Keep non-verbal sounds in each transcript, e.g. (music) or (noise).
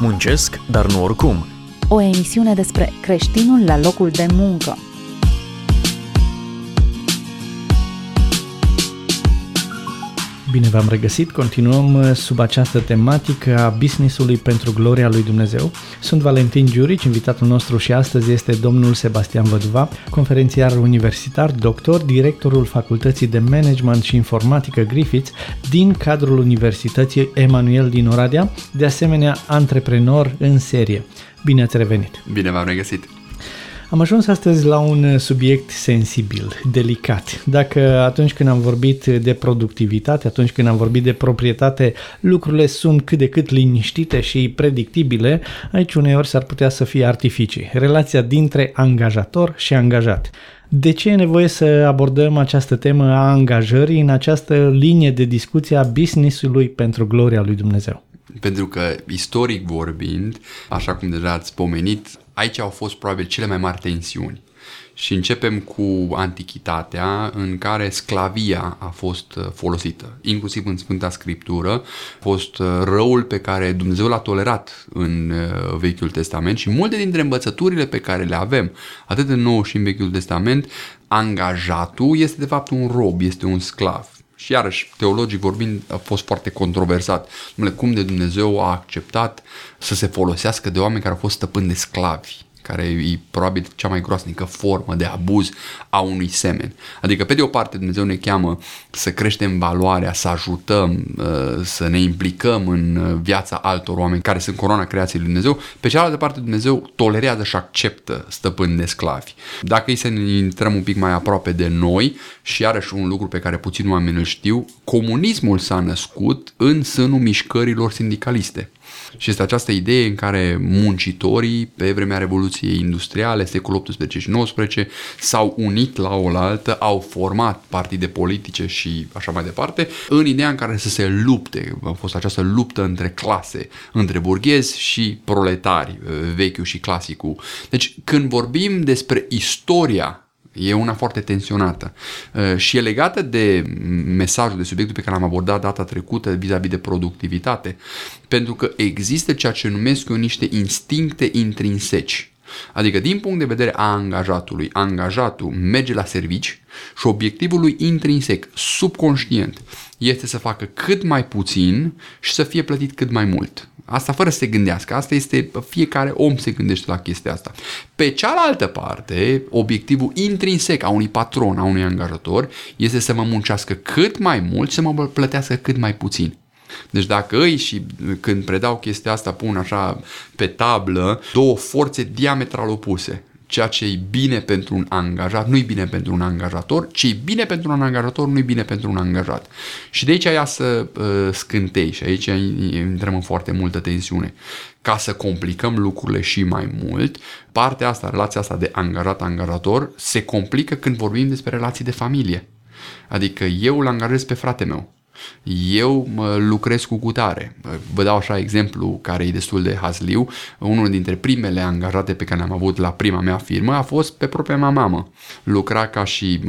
Muncesc, dar nu oricum. O emisiune despre creștinul la locul de muncă. Bine v-am regăsit, continuăm uh, sub această tematică a businessului pentru gloria lui Dumnezeu. Sunt Valentin Giurici, invitatul nostru și astăzi este domnul Sebastian Văduva, conferențiar universitar, doctor, directorul Facultății de Management și Informatică Griffiths din cadrul Universității Emanuel din Oradea, de asemenea antreprenor în serie. Bine ați revenit! Bine v-am regăsit! Am ajuns astăzi la un subiect sensibil, delicat. Dacă atunci când am vorbit de productivitate, atunci când am vorbit de proprietate, lucrurile sunt cât de cât liniștite și predictibile, aici uneori s-ar putea să fie artificii. Relația dintre angajator și angajat. De ce e nevoie să abordăm această temă a angajării în această linie de discuție a business-ului pentru gloria lui Dumnezeu? Pentru că, istoric vorbind, așa cum deja ați pomenit, aici au fost probabil cele mai mari tensiuni. Și începem cu antichitatea în care sclavia a fost uh, folosită, inclusiv în Sfânta Scriptură, a fost uh, răul pe care Dumnezeu l-a tolerat în uh, Vechiul Testament și multe dintre învățăturile pe care le avem, atât în Nou și în Vechiul Testament, angajatul este de fapt un rob, este un sclav și iarăși, teologic vorbind, a fost foarte controversat. Numele, cum de Dumnezeu a acceptat să se folosească de oameni care au fost stăpâni de sclavi care e probabil cea mai groasnică formă de abuz a unui semen. Adică, pe de o parte, Dumnezeu ne cheamă să creștem valoarea, să ajutăm, uh, să ne implicăm în uh, viața altor oameni care sunt coroana creației lui Dumnezeu, pe cealaltă parte, Dumnezeu tolerează și acceptă stăpâni de sclavi. Dacă îi să ne intrăm un pic mai aproape de noi, și iarăși un lucru pe care puțin oameni îl știu, comunismul s-a născut în sânul mișcărilor sindicaliste. Și este această idee în care muncitorii, pe vremea Revoluției Industriale, secolul 18 și 19, s-au unit la oaltă, au format partide politice și așa mai departe, în ideea în care să se lupte. A fost această luptă între clase, între burghezi și proletari, vechiul și clasicul. Deci, când vorbim despre istoria E una foarte tensionată uh, și e legată de mesajul, de subiectul pe care l-am abordat data trecută vis-a-vis de productivitate, pentru că există ceea ce numesc eu niște instincte intrinseci. Adică, din punct de vedere a angajatului, angajatul merge la servici și obiectivul lui intrinsec, subconștient, este să facă cât mai puțin și să fie plătit cât mai mult. Asta fără să se gândească. Asta este, fiecare om se gândește la chestia asta. Pe cealaltă parte, obiectivul intrinsec a unui patron, a unui angajator, este să mă muncească cât mai mult și să mă plătească cât mai puțin. Deci dacă îi și când predau chestia asta pun așa pe tablă două forțe diametral opuse ceea ce e bine pentru un angajat nu e bine pentru un angajator, ce e bine pentru un angajator nu e bine pentru un angajat. Și de aici ia să uh, scântei și aici intrăm în foarte multă tensiune. Ca să complicăm lucrurile și mai mult, partea asta, relația asta de angajat-angajator se complică când vorbim despre relații de familie. Adică eu îl angajez pe frate meu eu mă lucrez cu cutare. Vă dau așa exemplu care e destul de hazliu. Unul dintre primele angajate pe care le-am avut la prima mea firmă a fost pe propria mea mamă. Lucra ca și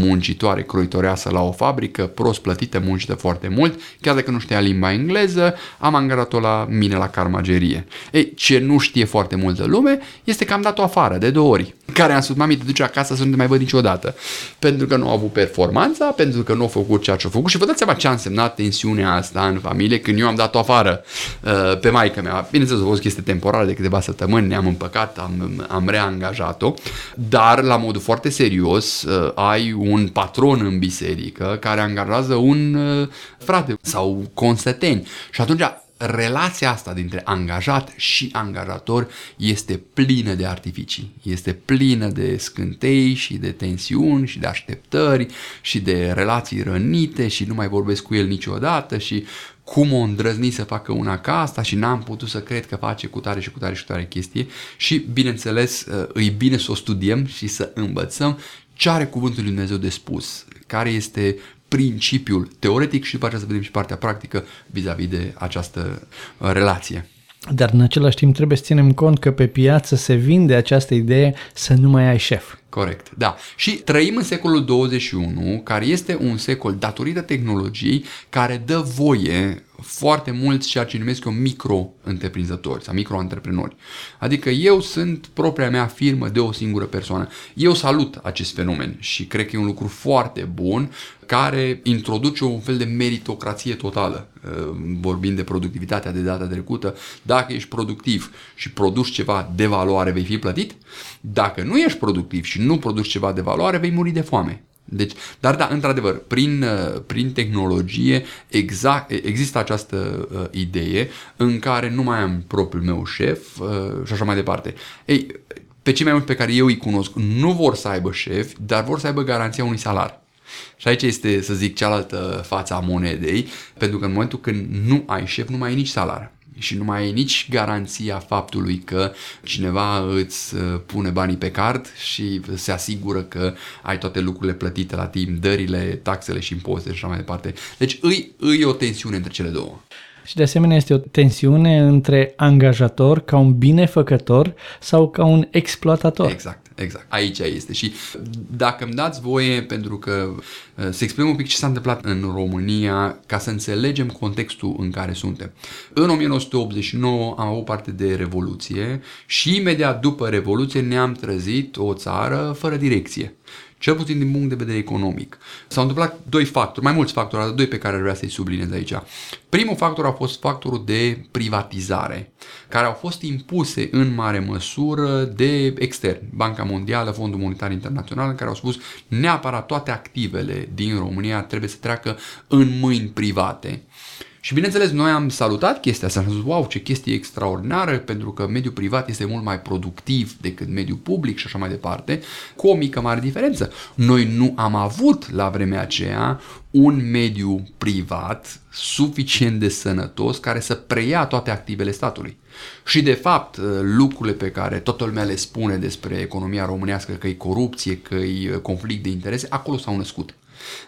muncitoare croitoreasă la o fabrică, prost plătită, muncită foarte mult, chiar dacă nu știa limba engleză, am angajat-o la mine la carmagerie. Ei, ce nu știe foarte multă lume este că am dat-o afară de două ori. Care am spus, mami, te duci acasă să nu te mai văd niciodată. Pentru că nu a avut performanța, pentru că nu a făcut ceea ce a făcut și vă dați seama ce a însemnat tensiunea asta în familie când eu am dat-o afară uh, pe maica mea. Bineînțeles, a fost chestie temporară de câteva săptămâni, ne-am împăcat, am, am reangajat-o, dar la modul foarte serios uh, ai un patron în biserică care angajează un uh, frate sau consăteni și atunci relația asta dintre angajat și angajator este plină de artificii, este plină de scântei și de tensiuni și de așteptări și de relații rănite și nu mai vorbesc cu el niciodată și cum o îndrăzni să facă una ca asta și n-am putut să cred că face cu tare și cu tare și cu tare chestie. Și bineînțeles îi bine să o studiem și să învățăm ce are cuvântul lui Dumnezeu de spus, care este principiul teoretic și după aceea să vedem și partea practică vis-a-vis de această uh, relație. Dar în același timp trebuie să ținem cont că pe piață se vinde această idee să nu mai ai șef. Corect, da. Și trăim în secolul 21, care este un secol datorită tehnologiei care dă voie foarte mulți ceea ce numesc eu micro-întreprinzători sau micro-antreprenori. Adică eu sunt propria mea firmă de o singură persoană. Eu salut acest fenomen și cred că e un lucru foarte bun care introduce un fel de meritocrație totală, uh, vorbind de productivitatea de data trecută. Dacă ești productiv și produci ceva de valoare, vei fi plătit. Dacă nu ești productiv și nu produci ceva de valoare, vei muri de foame. Deci, dar da, într-adevăr, prin, uh, prin tehnologie exact, există această uh, idee în care nu mai am propriul meu șef uh, și așa mai departe. Ei, pe cei mai mulți pe care eu îi cunosc nu vor să aibă șef, dar vor să aibă garanția unui salar. Și aici este, să zic, cealaltă față a monedei, pentru că în momentul când nu ai șef, nu mai ai nici salar și nu mai ai nici garanția faptului că cineva îți uh, pune banii pe card și se asigură că ai toate lucrurile plătite la timp, dările, taxele și impozite și așa mai departe. Deci îi, îi o tensiune între cele două. Și de asemenea este o tensiune între angajator ca un binefăcător sau ca un exploatator. Exact. Exact. Aici este. Și dacă îmi dați voie, pentru că uh, să explicăm un pic ce s-a întâmplat în România, ca să înțelegem contextul în care suntem. În 1989 am avut parte de Revoluție și imediat după Revoluție ne-am trezit o țară fără direcție cel puțin din punct de vedere economic. S-au întâmplat doi factori, mai mulți factori, dar doi pe care vreau să-i subliniez aici. Primul factor a fost factorul de privatizare, care au fost impuse în mare măsură de extern, Banca Mondială, Fondul Monetar Internațional, care au spus neapărat toate activele din România trebuie să treacă în mâini private. Și bineînțeles, noi am salutat chestia asta, am zis, wow, ce chestie extraordinară, pentru că mediul privat este mult mai productiv decât mediul public și așa mai departe, cu o mică mare diferență. Noi nu am avut la vremea aceea un mediu privat suficient de sănătos care să preia toate activele statului. Și de fapt, lucrurile pe care toată lumea le spune despre economia românească, că e corupție, că e conflict de interese, acolo s-au născut.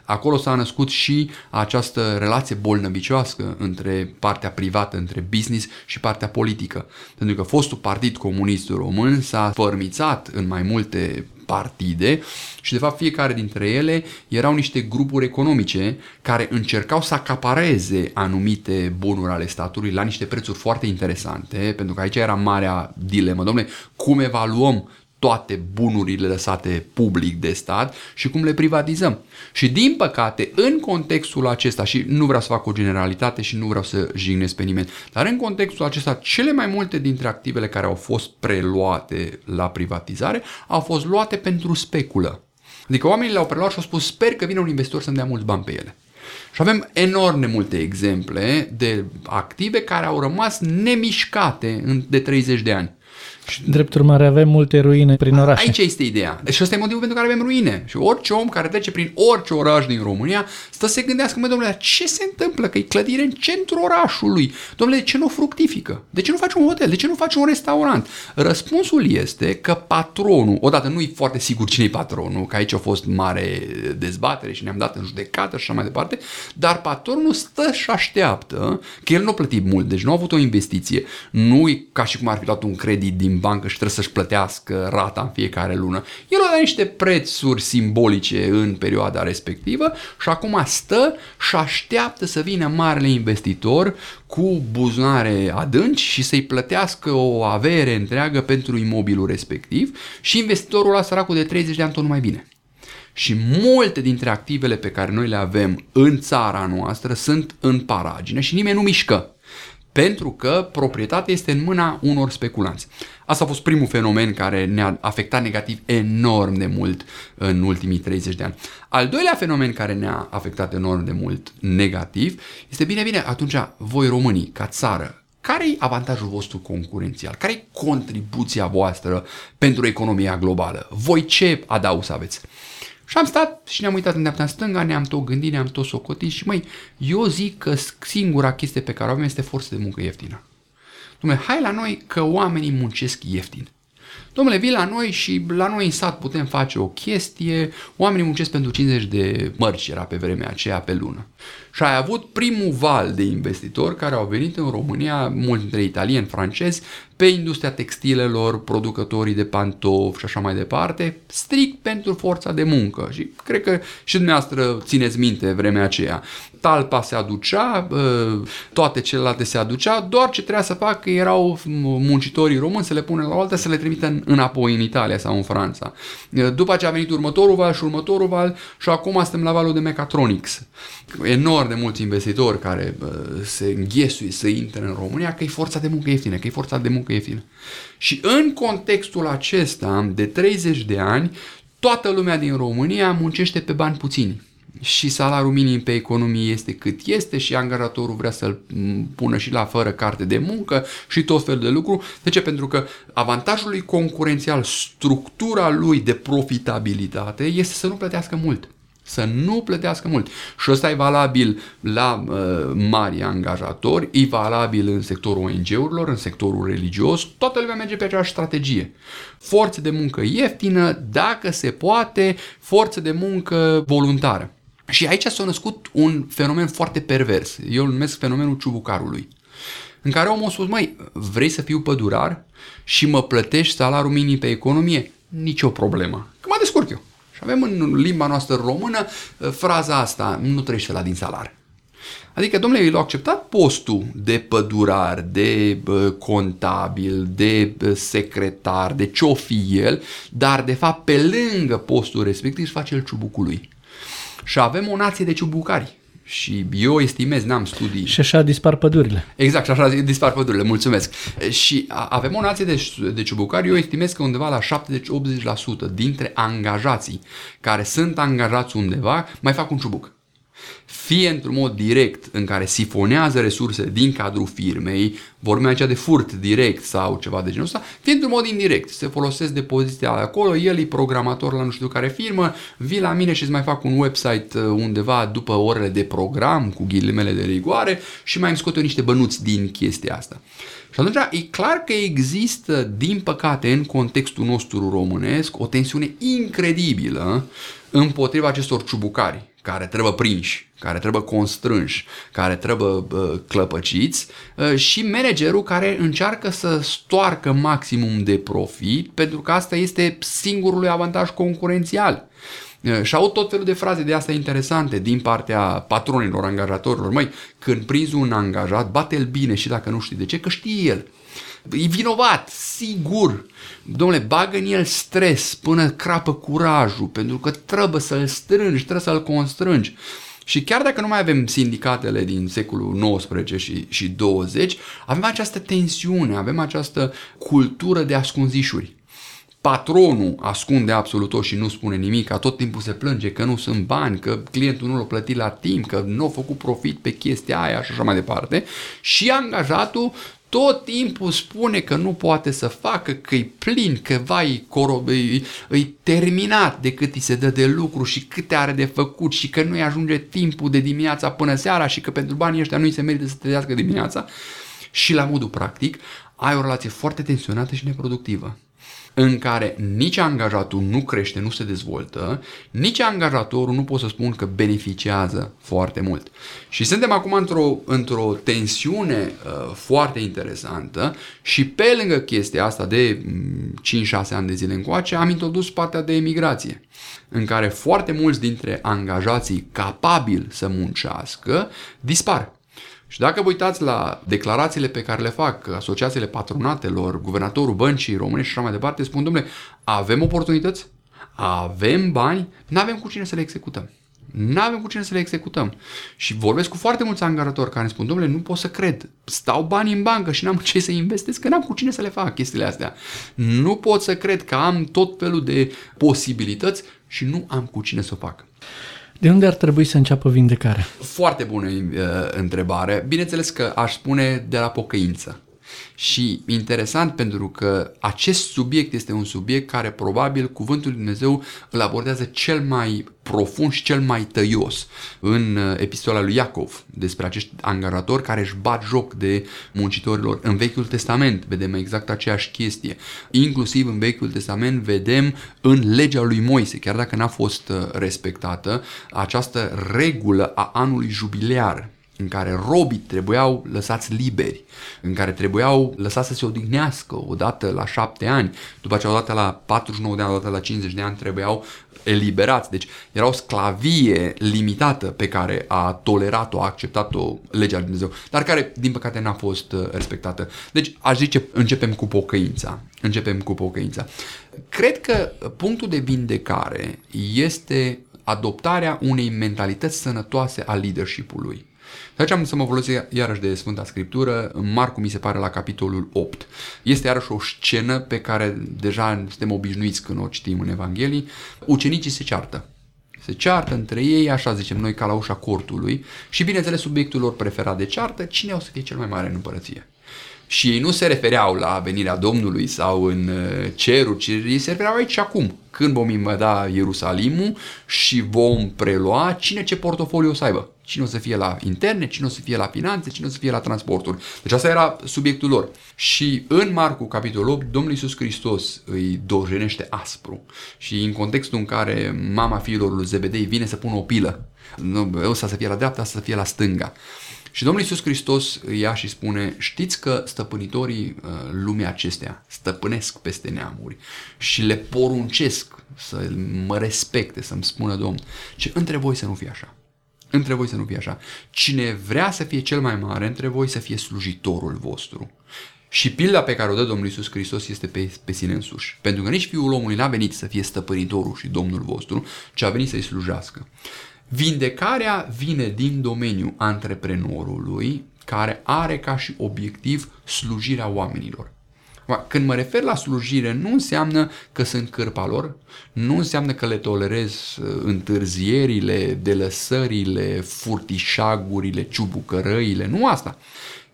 Acolo s-a născut și această relație bolnăvicioasă între partea privată, între business și partea politică. Pentru că fostul Partid Comunist Român s-a fărmițat în mai multe partide și de fapt fiecare dintre ele erau niște grupuri economice care încercau să acapareze anumite bunuri ale statului la niște prețuri foarte interesante, pentru că aici era marea dilemă. Domnule, cum evaluăm toate bunurile lăsate public de stat și cum le privatizăm. Și din păcate, în contextul acesta, și nu vreau să fac o generalitate și nu vreau să jignesc pe nimeni, dar în contextul acesta, cele mai multe dintre activele care au fost preluate la privatizare au fost luate pentru speculă. Adică oamenii le-au preluat și au spus, sper că vine un investitor să-mi dea mulți bani pe ele. Și avem enorm de multe exemple de active care au rămas nemișcate de 30 de ani. Drept urmare, avem multe ruine prin orașe. Aici este ideea. Și ăsta e motivul pentru care avem ruine. Și orice om care trece prin orice oraș din România stă să se gândească, mă, domnule, ce se întâmplă? Că e clădire în centrul orașului. Domnule, de ce nu fructifică? De ce nu faci un hotel? De ce nu faci un restaurant? Răspunsul este că patronul, odată nu e foarte sigur cine e patronul, că aici a fost mare dezbatere și ne-am dat în judecată și așa mai departe, dar patronul stă și așteaptă că el nu a plătit mult, deci nu a avut o investiție. Nu e ca și cum ar fi luat un credit din bancă și trebuie să-și plătească rata în fiecare lună. El a dat niște prețuri simbolice în perioada respectivă și acum stă și așteaptă să vină marele investitor cu buzunare adânci și să-i plătească o avere întreagă pentru imobilul respectiv și investitorul ăla săracul de 30 de ani tot mai bine. Și multe dintre activele pe care noi le avem în țara noastră sunt în paragine și nimeni nu mișcă pentru că proprietatea este în mâna unor speculanți. Asta a fost primul fenomen care ne-a afectat negativ enorm de mult în ultimii 30 de ani. Al doilea fenomen care ne-a afectat enorm de mult negativ este bine, bine, atunci voi românii, ca țară, care e avantajul vostru concurențial? Care e contribuția voastră pentru economia globală? Voi ce adaus aveți? Și am stat și ne-am uitat în dreapta în stânga, ne-am tot gândit, ne-am tot socotit și măi, eu zic că singura chestie pe care o avem este forță de muncă ieftină. Dom'le, hai la noi că oamenii muncesc ieftin. Domnule, vii la noi și la noi în sat putem face o chestie, oamenii muncesc pentru 50 de mărci, era pe vremea aceea pe lună. Și ai avut primul val de investitori care au venit în România, mulți dintre italieni, francezi, pe industria textilelor, producătorii de pantofi și așa mai departe, strict pentru forța de muncă. Și cred că și dumneavoastră țineți minte vremea aceea. Talpa se aducea, toate celelalte se aducea, doar ce trebuia să facă erau muncitorii români să le pună la altă, să le trimită înapoi în Italia sau în Franța. După ce a venit următorul val și următorul val și acum suntem la valul de Mechatronics. Enorm de mulți investitori care se înghesuie să intre în România că e forța de muncă ieftină, că e forța de muncă ieftină. Și în contextul acesta de 30 de ani, toată lumea din România muncește pe bani puțini și salariul minim pe economie este cât este și angajatorul vrea să-l pună și la fără carte de muncă și tot felul de lucru. De ce? Pentru că avantajul lui concurențial, structura lui de profitabilitate este să nu plătească mult să nu plătească mult. Și ăsta e valabil la uh, mari angajatori, e valabil în sectorul ONG-urilor, în sectorul religios, toată lumea merge pe aceeași strategie. Forță de muncă ieftină, dacă se poate, forță de muncă voluntară. Și aici s-a născut un fenomen foarte pervers. Eu îl numesc fenomenul ciubucarului. În care omul a spus, măi, vrei să fiu pădurar și mă plătești salariul minim pe economie? Nicio problemă. Că mă descurc eu. Și avem în limba noastră română uh, fraza asta, nu trăiește la din salar. Adică, domnule, el a acceptat postul de pădurar, de uh, contabil, de uh, secretar, de ce-o fi el, dar, de fapt, pe lângă postul respectiv își face el ciubucul lui. Și avem o nație de ciubucari. Și eu estimez, n-am studii. Și așa dispar pădurile. Exact, și așa dispar pădurile, mulțumesc. Și avem o nație de, de ciubucari, eu estimez că undeva la 70-80% dintre angajații care sunt angajați undeva mai fac un ciubuc fie într-un mod direct în care sifonează resurse din cadrul firmei, vorbim aici de furt direct sau ceva de genul ăsta, fie într-un mod indirect, se folosesc de poziția acolo, el e programator la nu știu care firmă, vii la mine și îți mai fac un website uh, undeva după orele de program cu ghilimele de rigoare și mai îmi scot eu niște bănuți din chestia asta. Și atunci e clar că există, din păcate, în contextul nostru românesc, o tensiune incredibilă împotriva acestor ciubucari care trebuie prinși, care trebuie constrânși, care trebuie uh, clăpăciți uh, și managerul care încearcă să stoarcă maximum de profit pentru că asta este singurul lui avantaj concurențial. Uh, și au tot felul de fraze de astea interesante din partea patronilor, angajatorilor. Măi, când prinzi un angajat, bate-l bine și dacă nu știi de ce, că știe el. E vinovat, sigur. Domnule, bagă în el stres până crapă curajul, pentru că trebuie să-l strângi, trebuie să-l constrângi. Și chiar dacă nu mai avem sindicatele din secolul XIX și, și 20, avem această tensiune, avem această cultură de ascunzișuri. Patronul ascunde absolut tot și nu spune nimic, tot timpul se plânge că nu sunt bani, că clientul nu l-a plătit la timp, că nu a făcut profit pe chestia aia și așa mai departe. Și angajatul tot timpul spune că nu poate să facă, că e plin, că vai, corob, e, e terminat de cât îi se dă de lucru și câte are de făcut și că nu-i ajunge timpul de dimineața până seara și că pentru banii ăștia nu-i se merită să trăiască dimineața. Și la modul practic, ai o relație foarte tensionată și neproductivă în care nici angajatul nu crește, nu se dezvoltă, nici angajatorul nu pot să spun că beneficiază foarte mult. Și suntem acum într-o, într-o tensiune uh, foarte interesantă și pe lângă chestia asta de 5-6 mm, ani de zile încoace am introdus partea de emigrație în care foarte mulți dintre angajații capabili să muncească dispar. Și dacă vă uitați la declarațiile pe care le fac asociațiile patronatelor, guvernatorul băncii române și așa mai departe, spun, domnule, avem oportunități, avem bani, nu avem cu cine să le executăm. Nu avem cu cine să le executăm. Și vorbesc cu foarte mulți angajatori care îmi spun, domnule, nu pot să cred, stau bani în bancă și n-am (laughs) ce să investesc, că n-am cu cine să le fac chestiile astea. Nu pot să cred că am tot felul de posibilități și nu am cu cine să o fac. De unde ar trebui să înceapă vindecarea? Foarte bună uh, întrebare. Bineînțeles că aș spune de la pocăință. Și interesant pentru că acest subiect este un subiect care probabil cuvântul lui Dumnezeu îl abordează cel mai profund și cel mai tăios în uh, epistola lui Iacov despre acești angajatori care își bat joc de muncitorilor. În Vechiul Testament vedem exact aceeași chestie. Inclusiv în Vechiul Testament vedem în legea lui Moise, chiar dacă n-a fost uh, respectată, această regulă a anului jubilear în care robii trebuiau lăsați liberi, în care trebuiau lăsați să se odihnească odată la șapte ani, după aceea odată la 49 de ani, odată la 50 de ani trebuiau eliberați. Deci era o sclavie limitată pe care a tolerat-o, a acceptat-o legea lui Dumnezeu, dar care, din păcate, n-a fost uh, respectată. Deci, aș zice, începem cu pocăința. Începem cu pocăința. Cred că punctul de vindecare este adoptarea unei mentalități sănătoase a leadership-ului. Și aici am să mă folosesc iarăși de Sfânta Scriptură, în Marcu mi se pare la capitolul 8. Este iarăși o scenă pe care deja suntem obișnuiți când o citim în Evanghelie. Ucenicii se ceartă. Se ceartă între ei, așa zicem noi, ca la ușa cortului și bineînțeles subiectul lor preferat de ceartă, cine o să fie cel mai mare în împărăție. Și ei nu se refereau la venirea Domnului sau în uh, ceruri, ci ei se refereau aici și acum. Când vom invada Ierusalimul și vom prelua cine ce portofoliu o să aibă. Cine o să fie la interne, cine o să fie la finanțe, cine o să fie la transporturi. Deci asta era subiectul lor. Și în Marcu, capitolul 8, Domnul Iisus Hristos îi dojenește aspru. Și în contextul în care mama fiilor lui Zebedei vine să pună o pilă, ăsta să fie la dreapta, să fie la stânga. Și Domnul Iisus Hristos îi ia și spune, știți că stăpânitorii uh, lumii acestea stăpânesc peste neamuri și le poruncesc să mă respecte, să-mi spună Domn. Ce între voi să nu fie așa. Între voi să nu fie așa. Cine vrea să fie cel mai mare, între voi să fie slujitorul vostru. Și pilda pe care o dă Domnul Iisus Hristos este pe, pe sine însuși. Pentru că nici Fiul omului n-a venit să fie stăpânitorul și Domnul vostru, ci a venit să-i slujească. Vindecarea vine din domeniul antreprenorului care are ca și obiectiv slujirea oamenilor. Când mă refer la slujire, nu înseamnă că sunt cârpa lor, nu înseamnă că le tolerez uh, întârzierile, delăsările, furtișagurile, ciubucărăile, nu asta.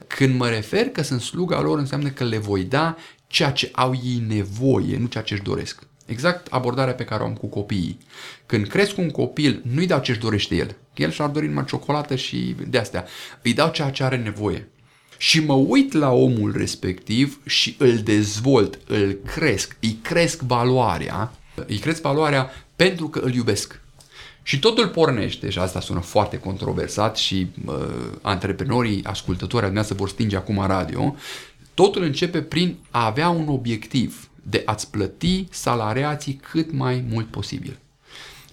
Când mă refer că sunt sluga lor, înseamnă că le voi da ceea ce au ei nevoie, nu ceea ce își doresc. Exact abordarea pe care o am cu copiii. Când cresc un copil, nu-i dau ce-și dorește el. El și-ar dori numai ciocolată și de astea. Îi dau ceea ce are nevoie. Și mă uit la omul respectiv și îl dezvolt, îl cresc, îi cresc valoarea, îi cresc valoarea pentru că îl iubesc. Și totul pornește, și asta sună foarte controversat și uh, antreprenorii, ascultători, să vor stinge acum radio, totul începe prin a avea un obiectiv de a-ți plăti salariații cât mai mult posibil.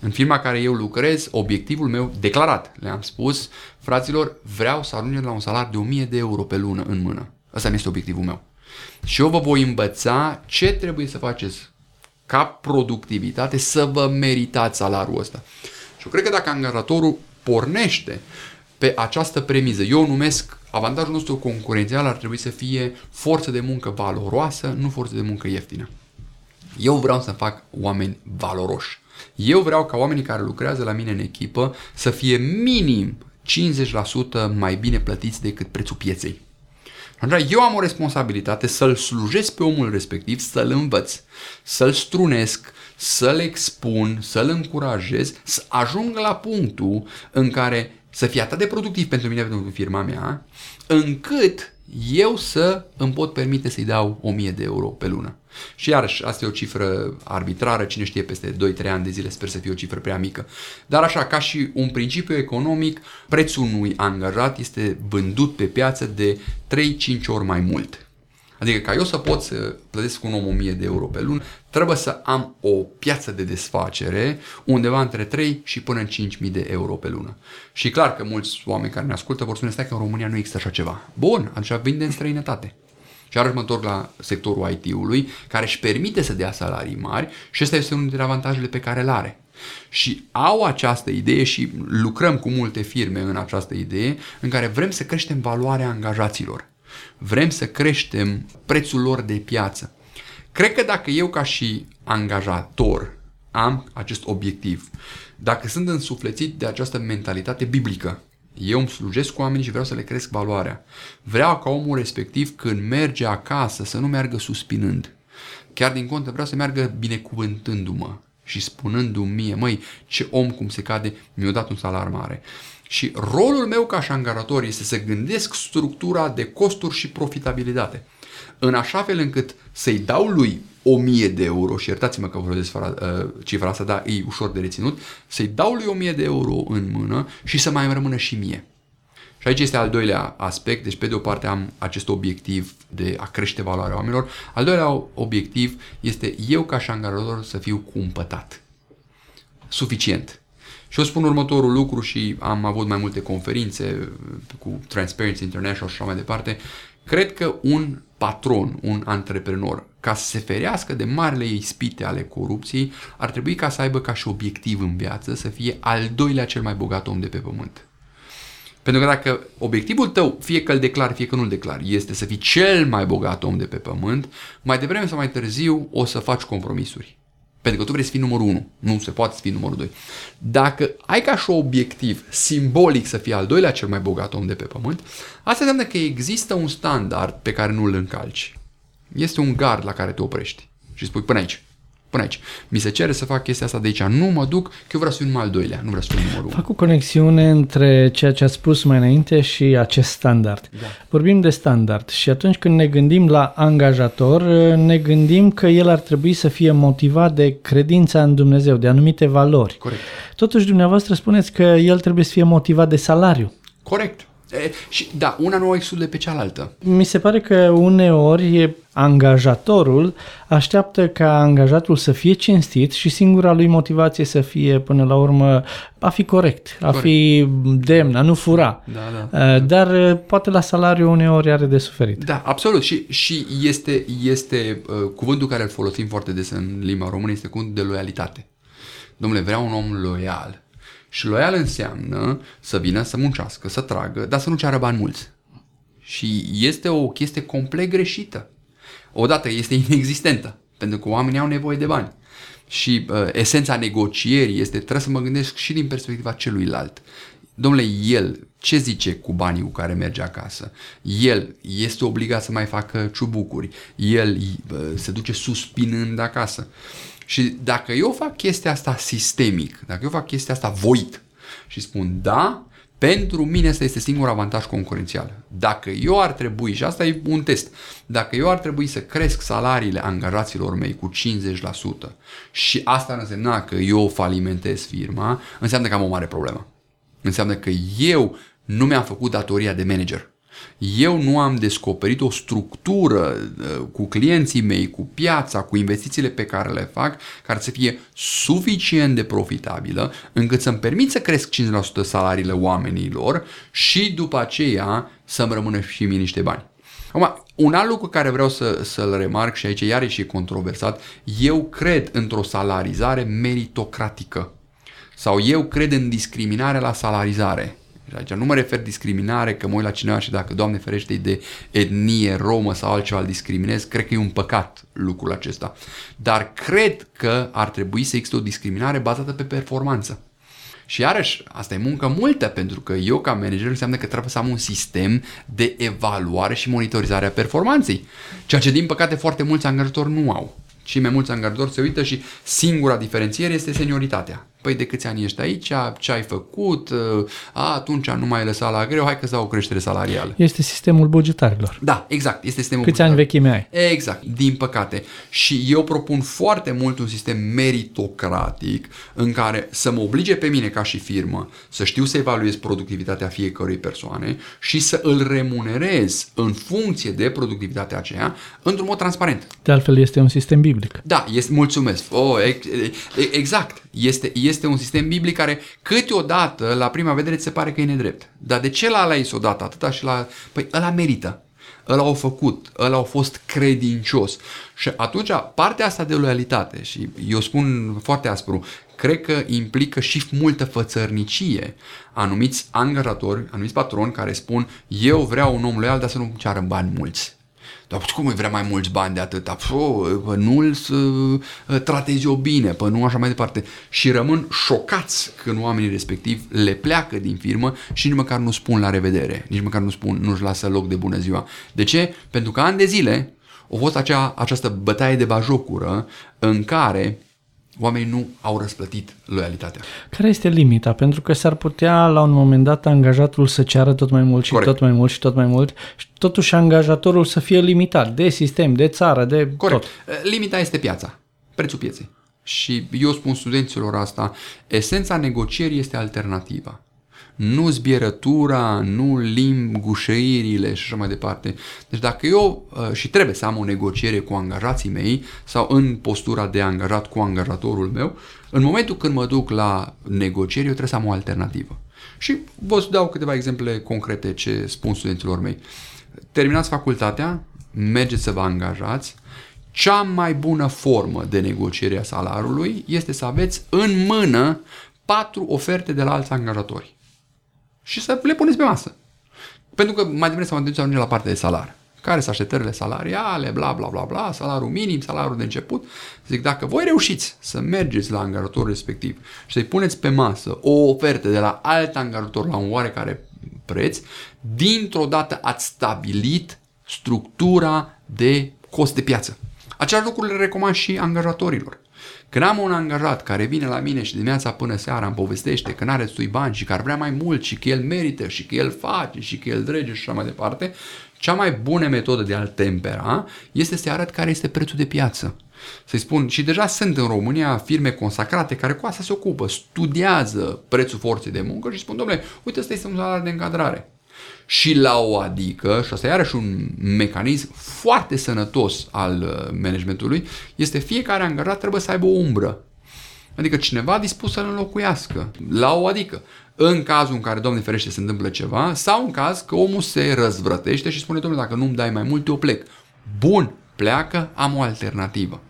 În firma care eu lucrez, obiectivul meu declarat, le-am spus, fraților, vreau să ajungem la un salar de 1000 de euro pe lună în mână. Ăsta mi este obiectivul meu. Și eu vă voi învăța ce trebuie să faceți ca productivitate să vă meritați salariul ăsta. Și eu cred că dacă angajatorul pornește pe această premiză, eu o numesc avantajul nostru concurențial ar trebui să fie forță de muncă valoroasă, nu forță de muncă ieftină. Eu vreau să fac oameni valoroși. Eu vreau ca oamenii care lucrează la mine în echipă să fie minim 50% mai bine plătiți decât prețul pieței. Atunci eu am o responsabilitate să-l slujesc pe omul respectiv, să-l învăț, să-l strunesc, să-l expun, să-l încurajez, să ajung la punctul în care să fie atât de productiv pentru mine, pentru firma mea, încât eu să îmi pot permite să-i dau 1000 de euro pe lună. Și iarăși, asta e o cifră arbitrară, cine știe peste 2-3 ani de zile, sper să fie o cifră prea mică. Dar așa, ca și un principiu economic, prețul unui angajat este vândut pe piață de 3-5 ori mai mult. Adică ca eu să pot să plătesc un om 1000 de euro pe lună, trebuie să am o piață de desfacere undeva între 3 și până în 5000 de euro pe lună. Și clar că mulți oameni care ne ascultă vor spune, stai că în România nu există așa ceva. Bun, atunci vinde în străinătate. Și iarăși mă întorc la sectorul IT-ului, care își permite să dea salarii mari și ăsta este unul dintre avantajele pe care le are. Și au această idee și lucrăm cu multe firme în această idee în care vrem să creștem valoarea angajaților. Vrem să creștem prețul lor de piață. Cred că dacă eu ca și angajator am acest obiectiv, dacă sunt însuflețit de această mentalitate biblică, Eu îmi slujesc cu oamenii și vreau să le cresc valoarea. Vreau ca omul respectiv când merge acasă să nu meargă suspinând. Chiar din contă vreau să meargă binecuvântându-mă și spunându-mi mie, măi, ce om cum se cade, mi-a dat un salar mare. Și rolul meu ca și angajator este să gândesc structura de costuri și profitabilitate. În așa fel încât să-i dau lui 1000 de euro, și iertați-mă că folosesc uh, cifra asta, dar e ușor de reținut, să-i dau lui 1000 de euro în mână și să mai îmi rămână și mie. Și aici este al doilea aspect, deci pe de o parte am acest obiectiv de a crește valoarea oamenilor, al doilea obiectiv este eu ca și angajator să fiu cumpătat. Suficient. Și o spun următorul lucru și am avut mai multe conferințe cu Transparency International și așa mai departe. Cred că un patron, un antreprenor, ca să se ferească de marile ispite ale corupției, ar trebui ca să aibă ca și obiectiv în viață să fie al doilea cel mai bogat om de pe pământ. Pentru că dacă obiectivul tău, fie că îl declar, fie că nu îl declar, este să fii cel mai bogat om de pe pământ, mai devreme sau mai târziu o să faci compromisuri. Pentru că tu vrei să fii numărul 1, nu se poate să fii numărul 2. Dacă ai ca și obiectiv simbolic să fii al doilea cel mai bogat om de pe pământ, asta înseamnă că există un standard pe care nu îl încalci. Este un gard la care te oprești și spui până aici. Până aici. Mi se cere să fac chestia asta de aici. Nu mă duc, că eu vreau să fiu numai al doilea, nu vreau să fiu numărul Fac o conexiune între ceea ce a spus mai înainte și acest standard. Da. Vorbim de standard și atunci când ne gândim la angajator, ne gândim că el ar trebui să fie motivat de credința în Dumnezeu, de anumite valori. Corect. Totuși, dumneavoastră spuneți că el trebuie să fie motivat de salariu. Corect. E, și da, una nu exclude pe cealaltă. Mi se pare că uneori angajatorul așteaptă ca angajatul să fie cinstit și singura lui motivație să fie până la urmă a fi corect, a corect. fi demn, a nu fura. Da, da. Dar poate la salariu uneori are de suferit. Da, absolut. Și, și este, este uh, cuvântul care îl folosim foarte des în limba română, este cuvântul de loialitate. Domnule, vreau un om loial și loial înseamnă să vină să muncească, să tragă, dar să nu ceară bani mulți. Și este o chestie complet greșită. Odată este inexistentă, pentru că oamenii au nevoie de bani. Și uh, esența negocierii este, trebuie să mă gândesc și din perspectiva celuilalt. Domnule, el ce zice cu banii cu care merge acasă? El este obligat să mai facă ciubucuri. El uh, se duce suspinând acasă. Și dacă eu fac chestia asta sistemic, dacă eu fac chestia asta voit și spun da, pentru mine asta este singurul avantaj concurențial. Dacă eu ar trebui, și asta e un test, dacă eu ar trebui să cresc salariile angajaților mei cu 50% și asta ar însemna că eu falimentez firma, înseamnă că am o mare problemă. Înseamnă că eu nu mi-am făcut datoria de manager eu nu am descoperit o structură uh, cu clienții mei, cu piața, cu investițiile pe care le fac, care să fie suficient de profitabilă încât să-mi permit să cresc 5% salariile oamenilor și după aceea să-mi rămână și mie niște bani. Acum, un alt lucru care vreau să, să-l remarc și aici iarăși e controversat, eu cred într-o salarizare meritocratică sau eu cred în discriminare la salarizare. Și aici nu mă refer discriminare, că mă uit la cineva și dacă, Doamne ferește, de etnie romă sau altceva îl discriminez, cred că e un păcat lucrul acesta. Dar cred că ar trebui să existe o discriminare bazată pe performanță. Și iarăși, asta e muncă multă, pentru că eu ca manager înseamnă că trebuie să am un sistem de evaluare și monitorizare a performanței. Ceea ce, din păcate, foarte mulți angajatori nu au. Cei mai mulți angajatori se uită și singura diferențiere este senioritatea. Păi de câți ani ești aici, ce ai făcut, a, atunci nu mai lăsa la greu, hai că să o creștere salarială. Este sistemul bugetarilor. Da, exact, este sistemul Câți ani vechime ai? Exact, din păcate. Și eu propun foarte mult un sistem meritocratic în care să mă oblige pe mine ca și firmă să știu să evaluez productivitatea fiecărui persoane și să îl remunerez în funcție de productivitatea aceea într-un mod transparent. De altfel este un sistem biblic. Da, este, mulțumesc. Oh, exact. Este, este un sistem biblic care câteodată, la prima vedere, ți se pare că e nedrept. Dar de ce l-a ales odată atâta și la... Păi ăla merită. Ăla au făcut, ăla au fost credincios. Și atunci partea asta de loialitate, și eu spun foarte aspru, cred că implică și multă fățărnicie. Anumiți angajatori, anumiți patroni care spun eu vreau un om loial, dar să nu ceară bani mulți. Dar cum îi vrea mai mulți bani de atâta? Pă, nu-l să uh, tratezi o bine, pă, nu așa mai departe. Și rămân șocați când oamenii respectiv le pleacă din firmă și nici măcar nu spun la revedere, nici măcar nu spun, nu-și lasă loc de bună ziua. De ce? Pentru că ani de zile a fost acea, această bătaie de bajocură în care oamenii nu au răsplătit loialitatea. Care este limita? Pentru că s-ar putea la un moment dat angajatul să ceară tot mai mult și Corect. tot mai mult și tot mai mult și totuși angajatorul să fie limitat de sistem, de țară, de Corect. tot. Limita este piața, prețul pieței. Și eu spun studenților asta, esența negocierii este alternativa. Nu zbierătura, nu limb, gușăirile și așa mai departe. Deci dacă eu uh, și trebuie să am o negociere cu angajații mei sau în postura de angajat cu angajatorul meu, în momentul când mă duc la negocieri, eu trebuie să am o alternativă. Și vă dau câteva exemple concrete ce spun studenților mei. Terminați facultatea, mergeți să vă angajați, cea mai bună formă de negociere a salariului este să aveți în mână patru oferte de la alți angajatori și să le puneți pe masă. Pentru că mai devreme sau mai târziu ajunge la partea de salariu. Care sunt așteptările salariale, bla bla bla bla, salariul minim, salariul de început. Zic, dacă voi reușiți să mergeți la angajatorul respectiv și să-i puneți pe masă o ofertă de la alt angajator la un oarecare preț, dintr-o dată ați stabilit structura de cost de piață. Același lucru le recomand și angajatorilor. Când am un angajat care vine la mine și dimineața până seara îmi povestește că n-are destui bani și că ar vrea mai mult și că el merită și că el face și că el drege și așa mai departe, cea mai bună metodă de a-l tempera este să arăt care este prețul de piață. Să-i spun, și deja sunt în România firme consacrate care cu asta se ocupă, studiază prețul forței de muncă și spun, domnule, uite, ăsta este un salariu de încadrare. Și la o adică, și asta e iarăși un mecanism foarte sănătos al uh, managementului, este fiecare angajat trebuie să aibă o umbră. Adică cineva dispus să-l înlocuiască. La o adică. În cazul în care, Doamne ferește, se întâmplă ceva, sau în caz că omul se răzvrătește și spune, Domnule, dacă nu-mi dai mai mult, eu plec. Bun, pleacă, am o alternativă.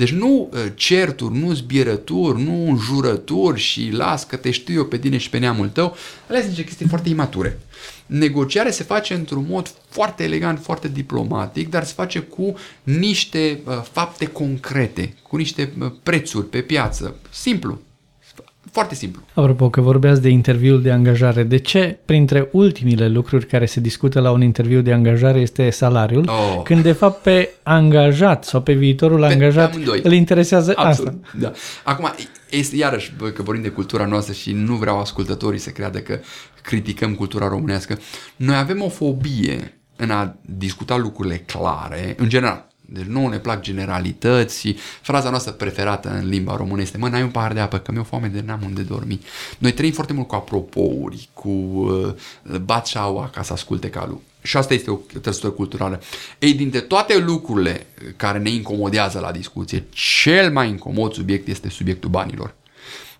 Deci nu uh, certuri, nu zbierături, nu înjurături și las că te știu eu pe tine și pe neamul tău. Alea sunt niște chestii foarte imature. Negociarea se face într-un mod foarte elegant, foarte diplomatic, dar se face cu niște uh, fapte concrete, cu niște uh, prețuri pe piață. Simplu. Foarte simplu. Apropo că vorbeați de interviul de angajare, de ce printre ultimile lucruri care se discută la un interviu de angajare este salariul, Oh. când de fapt pe angajat sau pe viitorul Pe- pe angajat amândoi. îl interesează Absolut. asta? Da. Acum, este iarăși, bă, că vorbim de cultura noastră și nu vreau ascultătorii să creadă că criticăm cultura românească. Noi avem o fobie în a discuta lucrurile clare, în general. Deci nu ne plac generalități și fraza noastră preferată în limba română este mă, n-ai un pahar de apă, că mi-e foame de n-am unde dormi. Noi trăim foarte mult cu apropouri, cu uh, bat șaua ca să asculte calul. Și asta este o trăsătură culturală. Ei, dintre toate lucrurile care ne incomodează la discuție, cel mai incomod subiect este subiectul banilor.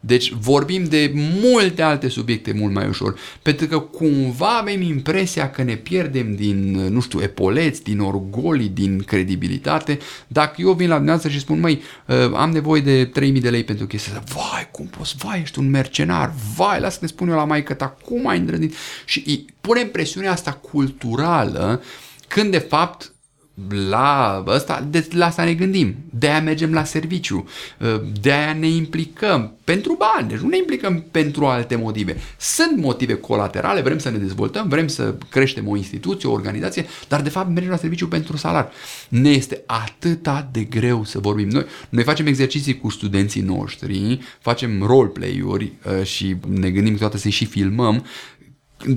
Deci vorbim de multe alte subiecte mult mai ușor, pentru că cumva avem impresia că ne pierdem din, nu știu, epoleți, din orgolii, din credibilitate. Dacă eu vin la dumneavoastră și spun, măi, uh, am nevoie de 3000 de lei pentru chestia asta, vai, cum poți, vai, ești un mercenar, vai, lasă să te spun eu la maică ta, cum ai îndrăznit? Și îi punem presiunea asta culturală când de fapt la asta, de, la asta ne gândim. De-aia mergem la serviciu. De-aia ne implicăm pentru bani. Deci nu ne implicăm pentru alte motive. Sunt motive colaterale, vrem să ne dezvoltăm, vrem să creștem o instituție, o organizație, dar de fapt mergem la serviciu pentru salar. Ne este atâta de greu să vorbim. Noi, noi facem exerciții cu studenții noștri, facem roleplay-uri uh, și ne gândim toate să și filmăm,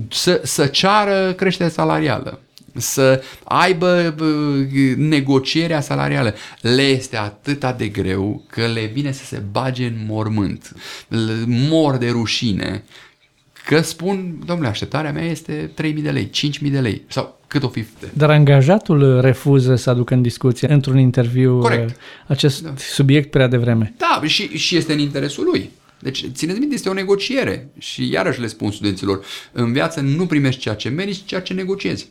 să, să ceară creștere salarială să aibă bă, negocierea salarială. Le este atâta de greu că le vine să se bage în mormânt. Le- Mor de rușine. Că spun, domnule, așteptarea mea este 3.000 de lei, 5.000 de lei sau cât o fi. Dar angajatul refuză să aducă în discuție într-un interviu Corect. uh, acest subiect prea devreme. Da, și, și este în interesul lui. Deci, țineți minte, este o negociere. Și iarăși le spun studenților, în viață nu primești ceea ce meriți, ci ceea ce negociezi.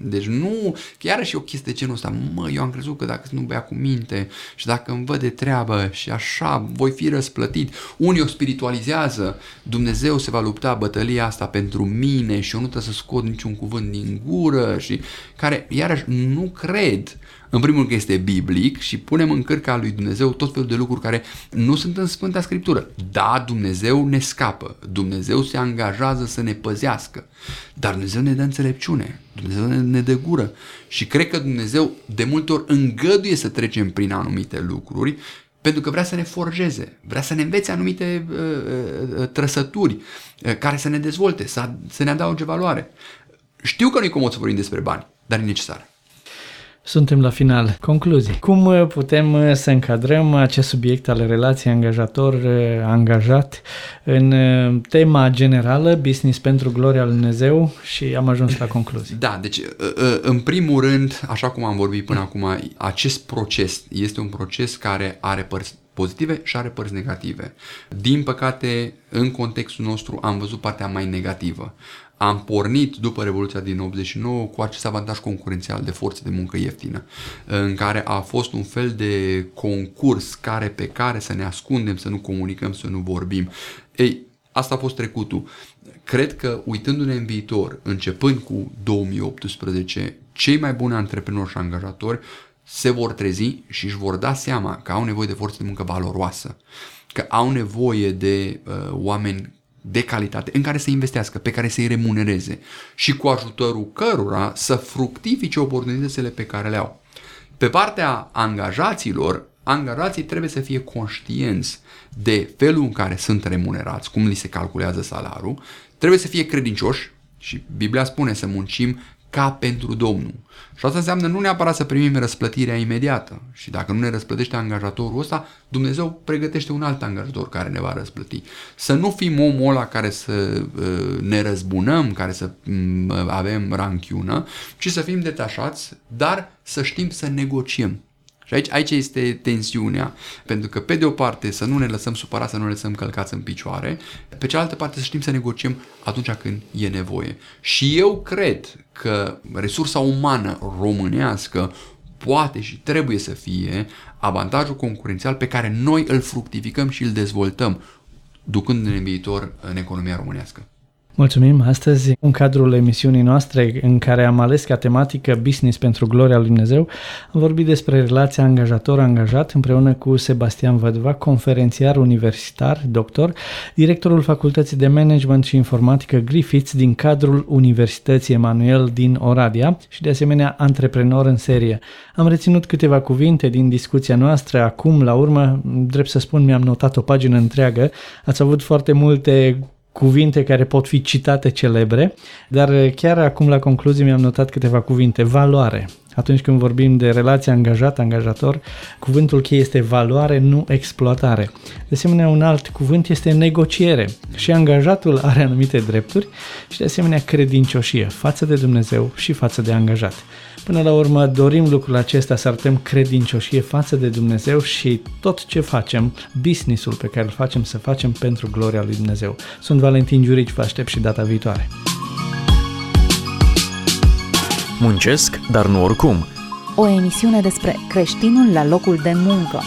Deci nu, chiar și o chestie de genul ăsta, mă, eu am crezut că dacă nu bea cu minte și dacă îmi văd de treabă și așa voi fi răsplătit. Unii o spiritualizează, Dumnezeu se va lupta bătălia asta pentru mine și eu nu trebuie să scot niciun cuvânt din gură și care, iarăși, nu cred în primul rând că este biblic și punem în cărca lui Dumnezeu tot felul de lucruri care nu sunt în Sfânta Scriptură. Da, Dumnezeu ne scapă, Dumnezeu se angajează să ne păzească, dar Dumnezeu ne dă înțelepciune, Dumnezeu ne dă gură și cred că Dumnezeu de multe ori îngăduie să trecem prin anumite lucruri pentru că vrea să ne forjeze, vrea să ne învețe anumite uh, uh, uh trăsături uh, care să ne dezvolte, să, să ne adauge valoare. Știu că nu-i comod să vorbim despre bani, dar e necesar. Suntem la final. Concluzii. Cum uh, putem uh, să încadrăm acest subiect al relației angajator-angajat în uh, tema generală, business pentru gloria lui Dumnezeu și am ajuns la concluzii. Da, deci în primul rând, așa cum am vorbit până acum, acest proces este un proces care are părți pozitive și are părți negative. Din păcate, în contextul nostru am văzut partea mai negativă am pornit după Revoluția din 89 cu acest avantaj concurențial de forță de muncă ieftină, în care a fost un fel de concurs care pe care să ne ascundem, să nu comunicăm, să nu vorbim. Ei, asta a fost trecutul. Cred că uitându-ne în viitor, începând cu 2018, cei mai buni antreprenori și angajatori se vor trezi și își vor da seama că au nevoie de forță de muncă valoroasă, că au nevoie de uh, oameni de calitate în care să investească, pe care să-i remunereze și cu ajutorul cărora să fructifice oportunitățile pe care le au. Pe partea angajaților, angajații trebuie să fie conștienți de felul în care sunt remunerați, cum li se calculează salariul, trebuie să fie credincioși și Biblia spune să muncim ca pentru Domnul. Și asta înseamnă nu neapărat să primim răsplătirea imediată. Și dacă nu ne răsplătește angajatorul ăsta, Dumnezeu pregătește un alt angajator care ne va răsplăti. Să nu fim omul ăla care să uh, ne răzbunăm, care să mm, avem ranchiună, ci să fim detașați, dar să știm să negociem. Și aici, aici este tensiunea, pentru că pe de o parte să nu ne lăsăm supărați, să nu ne lăsăm călcați în picioare, pe cealaltă parte să știm să negociem atunci când e nevoie. Și eu cred că resursa umană românească poate și trebuie să fie avantajul concurențial pe care noi îl fructificăm și îl dezvoltăm, ducându-ne în viitor în economia românească. Mulțumim! Astăzi, în cadrul emisiunii noastre, în care am ales ca tematică Business pentru Gloria lui Dumnezeu, am vorbit despre relația angajator-angajat împreună cu Sebastian Vădva, conferențiar universitar, doctor, directorul Facultății de Management și Informatică Griffiths din cadrul Universității Emanuel din Oradea și de asemenea antreprenor în serie. Am reținut câteva cuvinte din discuția noastră, acum la urmă, drept să spun, mi-am notat o pagină întreagă, ați avut foarte multe cuvinte care pot fi citate celebre, dar chiar acum la concluzie mi-am notat câteva cuvinte. Valoare. Atunci când vorbim de relație angajat-angajator, cuvântul cheie este valoare, nu exploatare. De asemenea, un alt cuvânt este negociere. Și angajatul are anumite drepturi și de asemenea credincioșie față de Dumnezeu și față de angajat. Până la urmă, dorim lucrul acesta să arătăm credincioșie față de Dumnezeu și tot ce facem, businessul pe care îl facem, să facem pentru gloria lui Dumnezeu. Sunt Valentin Giurici, vă aștept și data viitoare. Muncesc, dar nu oricum. O emisiune despre creștinul la locul de muncă.